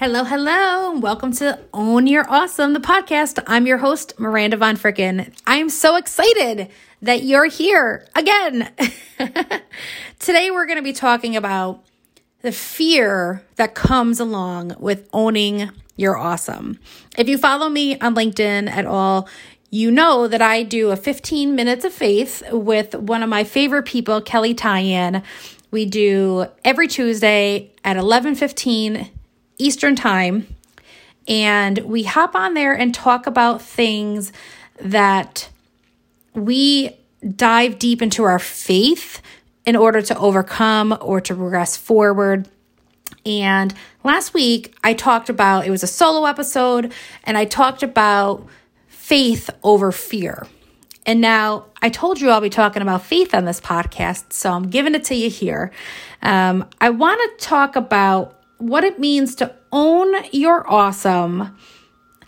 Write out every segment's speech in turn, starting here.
Hello, hello. Welcome to Own Your Awesome, the podcast. I'm your host, Miranda Von Fricken. I'm so excited that you're here again. Today, we're going to be talking about the fear that comes along with owning your awesome. If you follow me on LinkedIn at all, you know that I do a 15 minutes of faith with one of my favorite people, Kelly Tyan. We do every Tuesday at 11:15 Eastern Time. And we hop on there and talk about things that we dive deep into our faith in order to overcome or to progress forward. And last week, I talked about it was a solo episode, and I talked about faith over fear. And now I told you I'll be talking about faith on this podcast, so I'm giving it to you here. Um, I want to talk about what it means to own your awesome.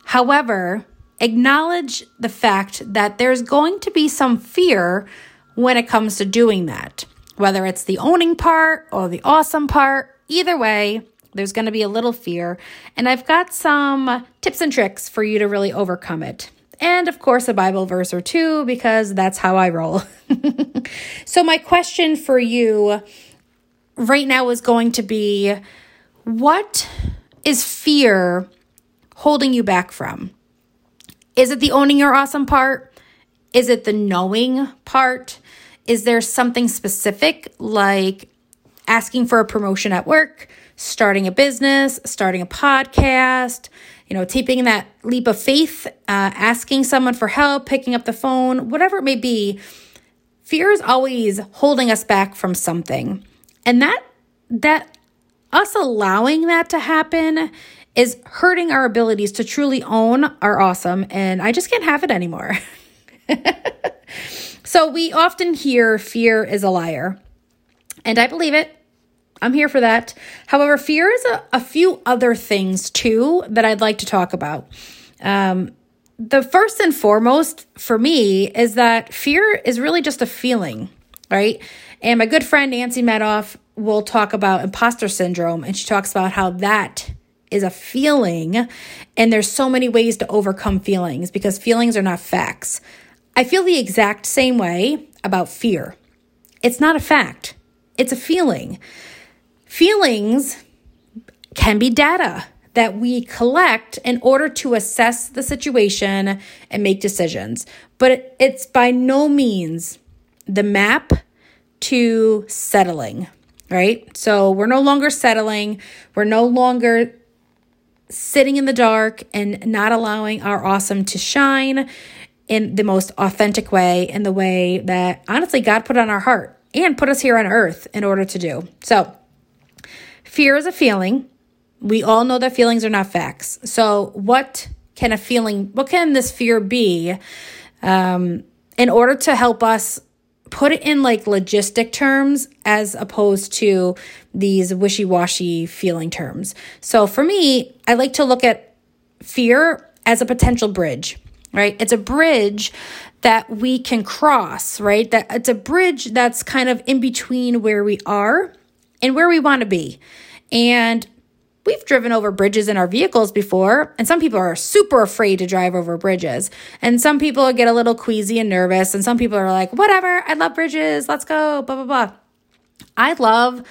However, acknowledge the fact that there's going to be some fear when it comes to doing that. Whether it's the owning part or the awesome part, either way, there's going to be a little fear. And I've got some tips and tricks for you to really overcome it. And of course, a Bible verse or two, because that's how I roll. so, my question for you right now is going to be what is fear holding you back from? Is it the owning your awesome part? Is it the knowing part? Is there something specific like asking for a promotion at work, starting a business, starting a podcast, you know, taking that leap of faith, uh, asking someone for help, picking up the phone, whatever it may be? Fear is always holding us back from something. And that that us allowing that to happen is hurting our abilities to truly own our awesome, and I just can't have it anymore. so, we often hear fear is a liar, and I believe it. I'm here for that. However, fear is a, a few other things too that I'd like to talk about. Um, the first and foremost for me is that fear is really just a feeling, right? And my good friend Nancy Medoff will talk about imposter syndrome, and she talks about how that is a feeling, and there's so many ways to overcome feelings because feelings are not facts. I feel the exact same way about fear. It's not a fact, it's a feeling. Feelings can be data that we collect in order to assess the situation and make decisions. But it's by no means the map to settling right? So we're no longer settling. We're no longer sitting in the dark and not allowing our awesome to shine in the most authentic way, in the way that honestly God put on our heart and put us here on earth in order to do. So, fear is a feeling. We all know that feelings are not facts. So, what can a feeling, what can this fear be um, in order to help us put it in like logistic terms as opposed to these wishy washy feeling terms. So for me, I like to look at fear as a potential bridge, right? It's a bridge that we can cross, right? That it's a bridge that's kind of in between where we are and where we want to be. And We've driven over bridges in our vehicles before, and some people are super afraid to drive over bridges. And some people get a little queasy and nervous, and some people are like, whatever, I love bridges, let's go, blah, blah, blah. I love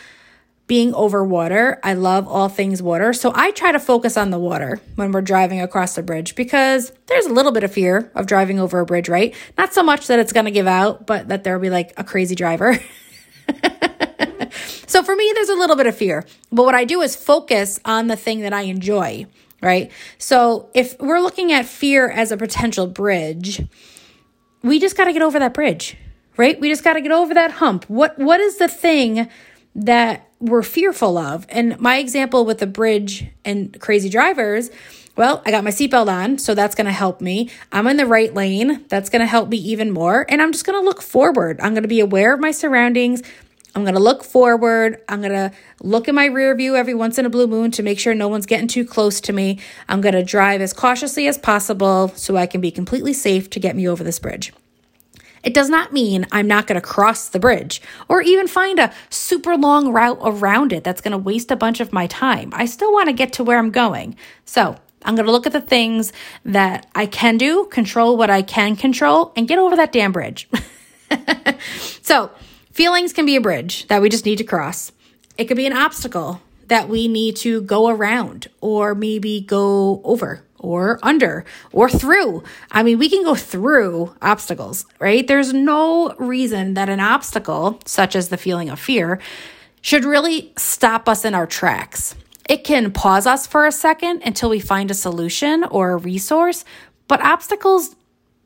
being over water. I love all things water. So I try to focus on the water when we're driving across the bridge because there's a little bit of fear of driving over a bridge, right? Not so much that it's going to give out, but that there'll be like a crazy driver. For me, there's a little bit of fear. But what I do is focus on the thing that I enjoy, right? So if we're looking at fear as a potential bridge, we just got to get over that bridge, right? We just got to get over that hump. What what is the thing that we're fearful of? And my example with the bridge and crazy drivers, well, I got my seatbelt on, so that's going to help me. I'm in the right lane. That's going to help me even more. And I'm just going to look forward. I'm going to be aware of my surroundings. I'm going to look forward. I'm going to look in my rear view every once in a blue moon to make sure no one's getting too close to me. I'm going to drive as cautiously as possible so I can be completely safe to get me over this bridge. It does not mean I'm not going to cross the bridge or even find a super long route around it that's going to waste a bunch of my time. I still want to get to where I'm going. So I'm going to look at the things that I can do, control what I can control, and get over that damn bridge. so, feelings can be a bridge that we just need to cross. It could be an obstacle that we need to go around or maybe go over or under or through. I mean, we can go through obstacles, right? There's no reason that an obstacle, such as the feeling of fear, should really stop us in our tracks. It can pause us for a second until we find a solution or a resource, but obstacles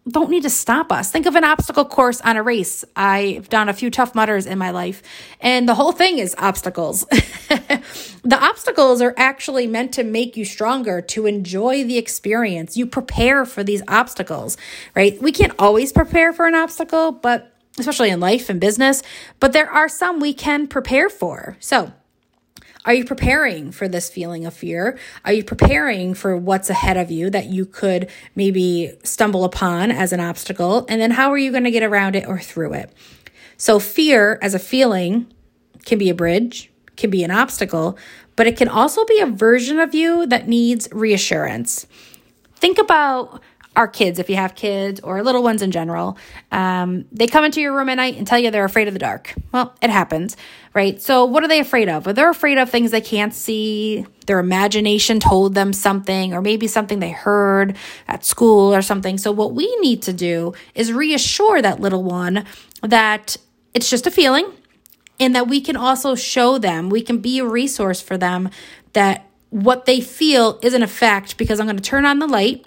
don't need to stop us. Think of an obstacle course on a race. I've done a few Tough Mudders in my life, and the whole thing is obstacles. the obstacles are actually meant to make you stronger, to enjoy the experience. You prepare for these obstacles, right? We can't always prepare for an obstacle, but especially in life and business, but there are some we can prepare for. So, are you preparing for this feeling of fear? Are you preparing for what's ahead of you that you could maybe stumble upon as an obstacle? And then how are you going to get around it or through it? So, fear as a feeling can be a bridge, can be an obstacle, but it can also be a version of you that needs reassurance. Think about our kids, if you have kids or little ones in general, um, they come into your room at night and tell you they're afraid of the dark. Well, it happens, right? So, what are they afraid of? Well, they're afraid of things they can't see. Their imagination told them something, or maybe something they heard at school or something. So, what we need to do is reassure that little one that it's just a feeling and that we can also show them, we can be a resource for them that what they feel isn't a fact because I'm going to turn on the light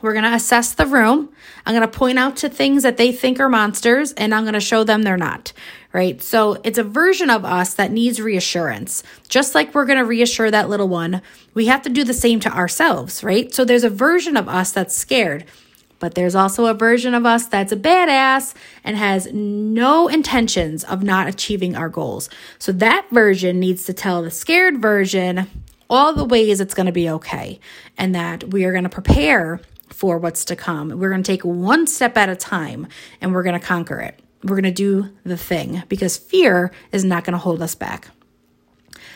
we're going to assess the room. I'm going to point out to things that they think are monsters and I'm going to show them they're not, right? So it's a version of us that needs reassurance. Just like we're going to reassure that little one, we have to do the same to ourselves, right? So there's a version of us that's scared, but there's also a version of us that's a badass and has no intentions of not achieving our goals. So that version needs to tell the scared version all the ways it's going to be okay and that we are going to prepare for what's to come. We're going to take one step at a time and we're going to conquer it. We're going to do the thing because fear is not going to hold us back.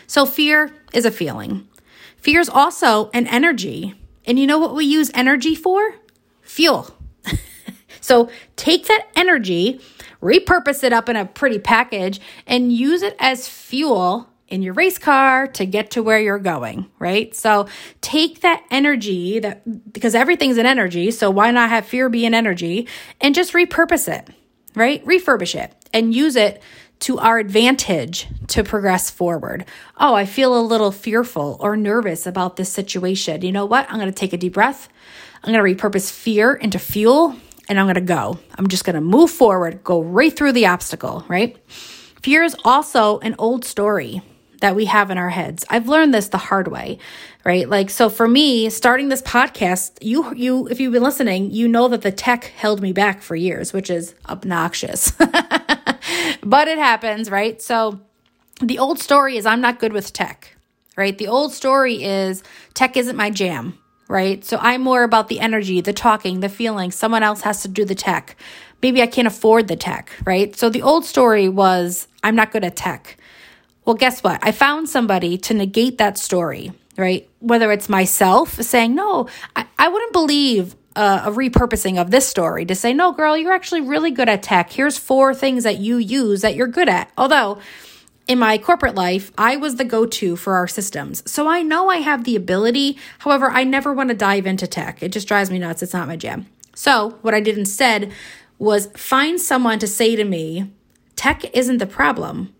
So, fear is a feeling. Fear is also an energy. And you know what we use energy for? Fuel. so, take that energy, repurpose it up in a pretty package, and use it as fuel in your race car to get to where you're going, right? So take that energy that because everything's an energy, so why not have fear be an energy and just repurpose it, right? Refurbish it and use it to our advantage to progress forward. Oh, I feel a little fearful or nervous about this situation. You know what? I'm going to take a deep breath. I'm going to repurpose fear into fuel and I'm going to go. I'm just going to move forward, go right through the obstacle, right? Fear is also an old story that we have in our heads. I've learned this the hard way, right? Like so for me, starting this podcast, you you if you've been listening, you know that the tech held me back for years, which is obnoxious. but it happens, right? So the old story is I'm not good with tech, right? The old story is tech isn't my jam, right? So I'm more about the energy, the talking, the feeling. Someone else has to do the tech. Maybe I can't afford the tech, right? So the old story was I'm not good at tech. Well, guess what? I found somebody to negate that story, right? Whether it's myself saying, no, I, I wouldn't believe uh, a repurposing of this story to say, no, girl, you're actually really good at tech. Here's four things that you use that you're good at. Although, in my corporate life, I was the go to for our systems. So I know I have the ability. However, I never want to dive into tech. It just drives me nuts. It's not my jam. So, what I did instead was find someone to say to me, tech isn't the problem.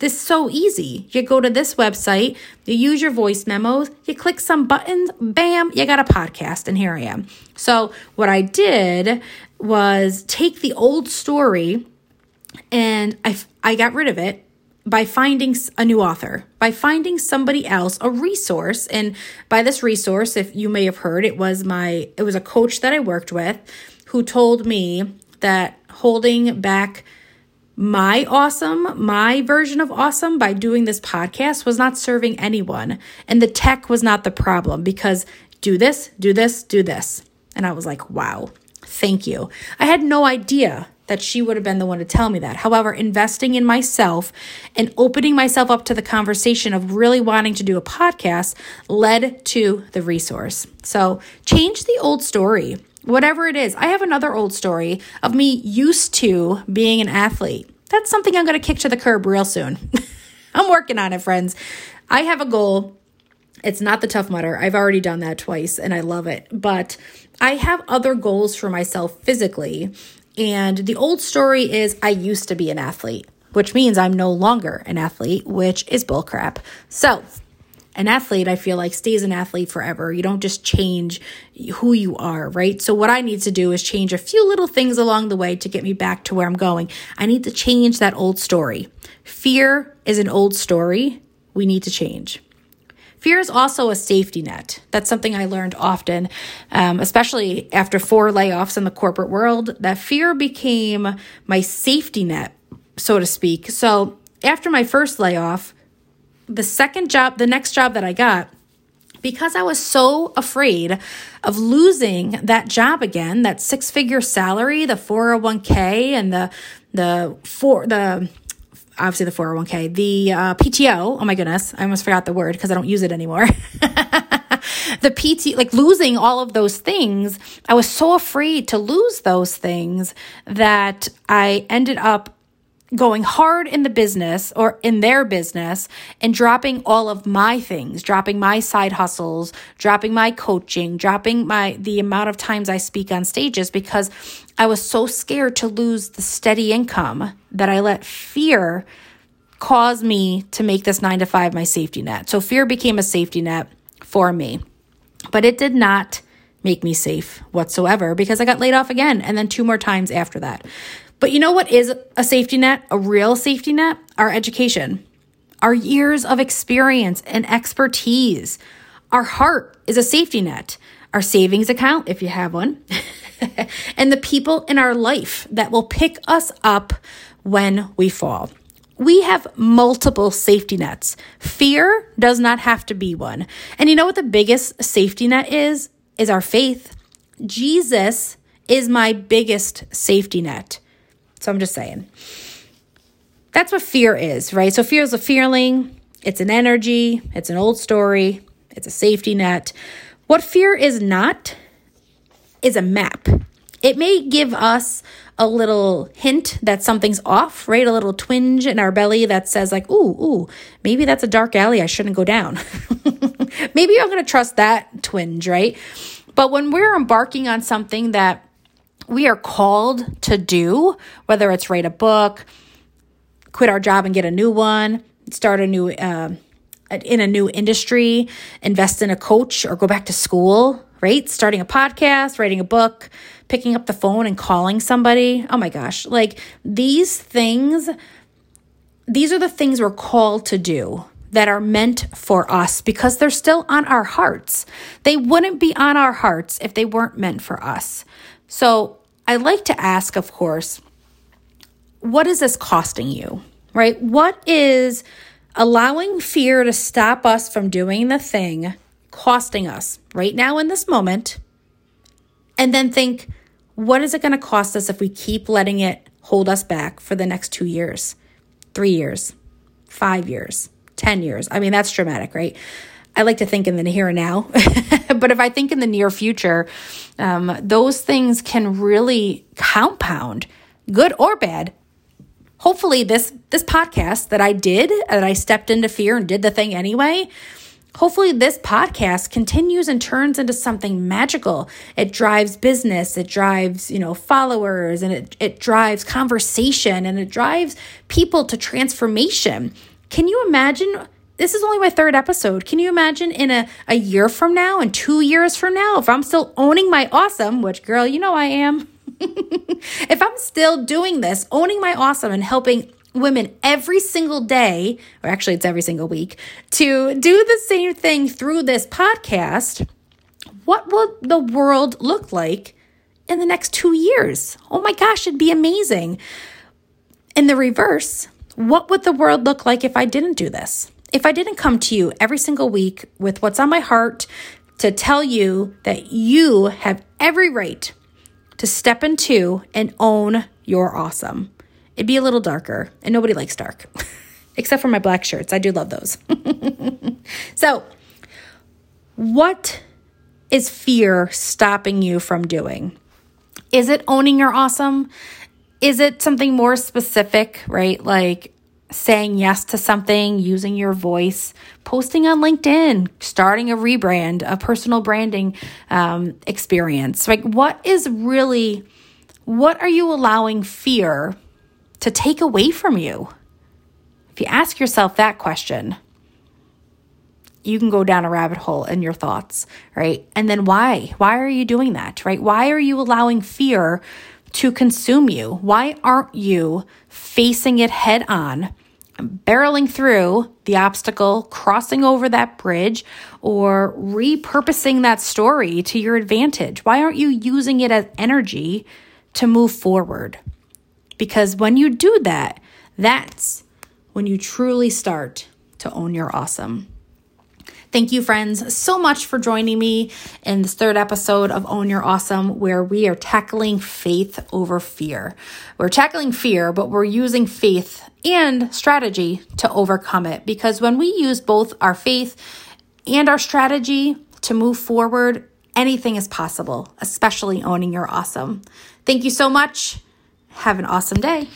This is so easy. You go to this website, you use your voice memos, you click some buttons, bam, you got a podcast, and here I am. So, what I did was take the old story and I, I got rid of it by finding a new author, by finding somebody else, a resource. And by this resource, if you may have heard, it was my, it was a coach that I worked with who told me that holding back my awesome, my version of awesome by doing this podcast was not serving anyone. And the tech was not the problem because do this, do this, do this. And I was like, wow, thank you. I had no idea that she would have been the one to tell me that. However, investing in myself and opening myself up to the conversation of really wanting to do a podcast led to the resource. So change the old story. Whatever it is, I have another old story of me used to being an athlete. That's something I'm going to kick to the curb real soon. I'm working on it, friends. I have a goal it's not the Tough Mudder. I've already done that twice and I love it. But I have other goals for myself physically. And the old story is I used to be an athlete, which means I'm no longer an athlete, which is bullcrap. So, an athlete, I feel like, stays an athlete forever. You don't just change who you are, right? So, what I need to do is change a few little things along the way to get me back to where I'm going. I need to change that old story. Fear is an old story we need to change. Fear is also a safety net. That's something I learned often, um, especially after four layoffs in the corporate world, that fear became my safety net, so to speak. So after my first layoff, the second job, the next job that I got, because I was so afraid of losing that job again, that six figure salary, the 401k and the the for the obviously the 401k, the uh, PTO. Oh my goodness, I almost forgot the word because I don't use it anymore. the PT, like losing all of those things, I was so afraid to lose those things that I ended up going hard in the business or in their business and dropping all of my things, dropping my side hustles, dropping my coaching, dropping my the amount of times I speak on stages because I was so scared to lose the steady income that I let fear cause me to make this 9 to 5 my safety net. So fear became a safety net for me. But it did not make me safe whatsoever because I got laid off again and then two more times after that. But you know what is a safety net, a real safety net? Our education, our years of experience and expertise. Our heart is a safety net, our savings account, if you have one, and the people in our life that will pick us up when we fall. We have multiple safety nets. Fear does not have to be one. And you know what the biggest safety net is? Is our faith. Jesus is my biggest safety net. So I'm just saying. That's what fear is, right? So fear is a feeling, it's an energy, it's an old story, it's a safety net. What fear is not is a map. It may give us a little hint that something's off, right? A little twinge in our belly that says, like, ooh, ooh, maybe that's a dark alley I shouldn't go down. maybe I'm going to trust that twinge, right? But when we're embarking on something that we are called to do, whether it's write a book, quit our job and get a new one, start a new, uh, in a new industry, invest in a coach, or go back to school, right? Starting a podcast, writing a book, picking up the phone and calling somebody. Oh my gosh. Like these things, these are the things we're called to do that are meant for us because they're still on our hearts. They wouldn't be on our hearts if they weren't meant for us. So I like to ask, of course, what is this costing you, right? What is allowing fear to stop us from doing the thing costing us right now in this moment? And then think, what is it going to cost us if we keep letting it hold us back for the next two years, three years, five years, 10 years? I mean, that's dramatic, right? I like to think in the here and now. but if I think in the near future, um, those things can really compound, good or bad. Hopefully, this this podcast that I did, that I stepped into fear and did the thing anyway. Hopefully, this podcast continues and turns into something magical. It drives business, it drives, you know, followers, and it, it drives conversation and it drives people to transformation. Can you imagine this is only my third episode. Can you imagine in a, a year from now and two years from now, if I'm still owning my awesome, which girl, you know I am, if I'm still doing this, owning my awesome and helping women every single day, or actually it's every single week, to do the same thing through this podcast, what will the world look like in the next two years? Oh my gosh, it'd be amazing. In the reverse, what would the world look like if I didn't do this? If I didn't come to you every single week with what's on my heart to tell you that you have every right to step into and own your awesome. It'd be a little darker, and nobody likes dark, except for my black shirts. I do love those. so, what is fear stopping you from doing? Is it owning your awesome? Is it something more specific, right? Like saying yes to something, using your voice, posting on LinkedIn, starting a rebrand, a personal branding um, experience. Like, what is really, what are you allowing fear to take away from you? If you ask yourself that question, you can go down a rabbit hole in your thoughts, right? And then why? Why are you doing that, right? Why are you allowing fear to consume you? Why aren't you facing it head on, barreling through the obstacle, crossing over that bridge, or repurposing that story to your advantage? Why aren't you using it as energy to move forward? Because when you do that, that's when you truly start to own your awesome. Thank you, friends, so much for joining me in this third episode of Own Your Awesome, where we are tackling faith over fear. We're tackling fear, but we're using faith and strategy to overcome it. Because when we use both our faith and our strategy to move forward, anything is possible, especially owning your awesome. Thank you so much. Have an awesome day.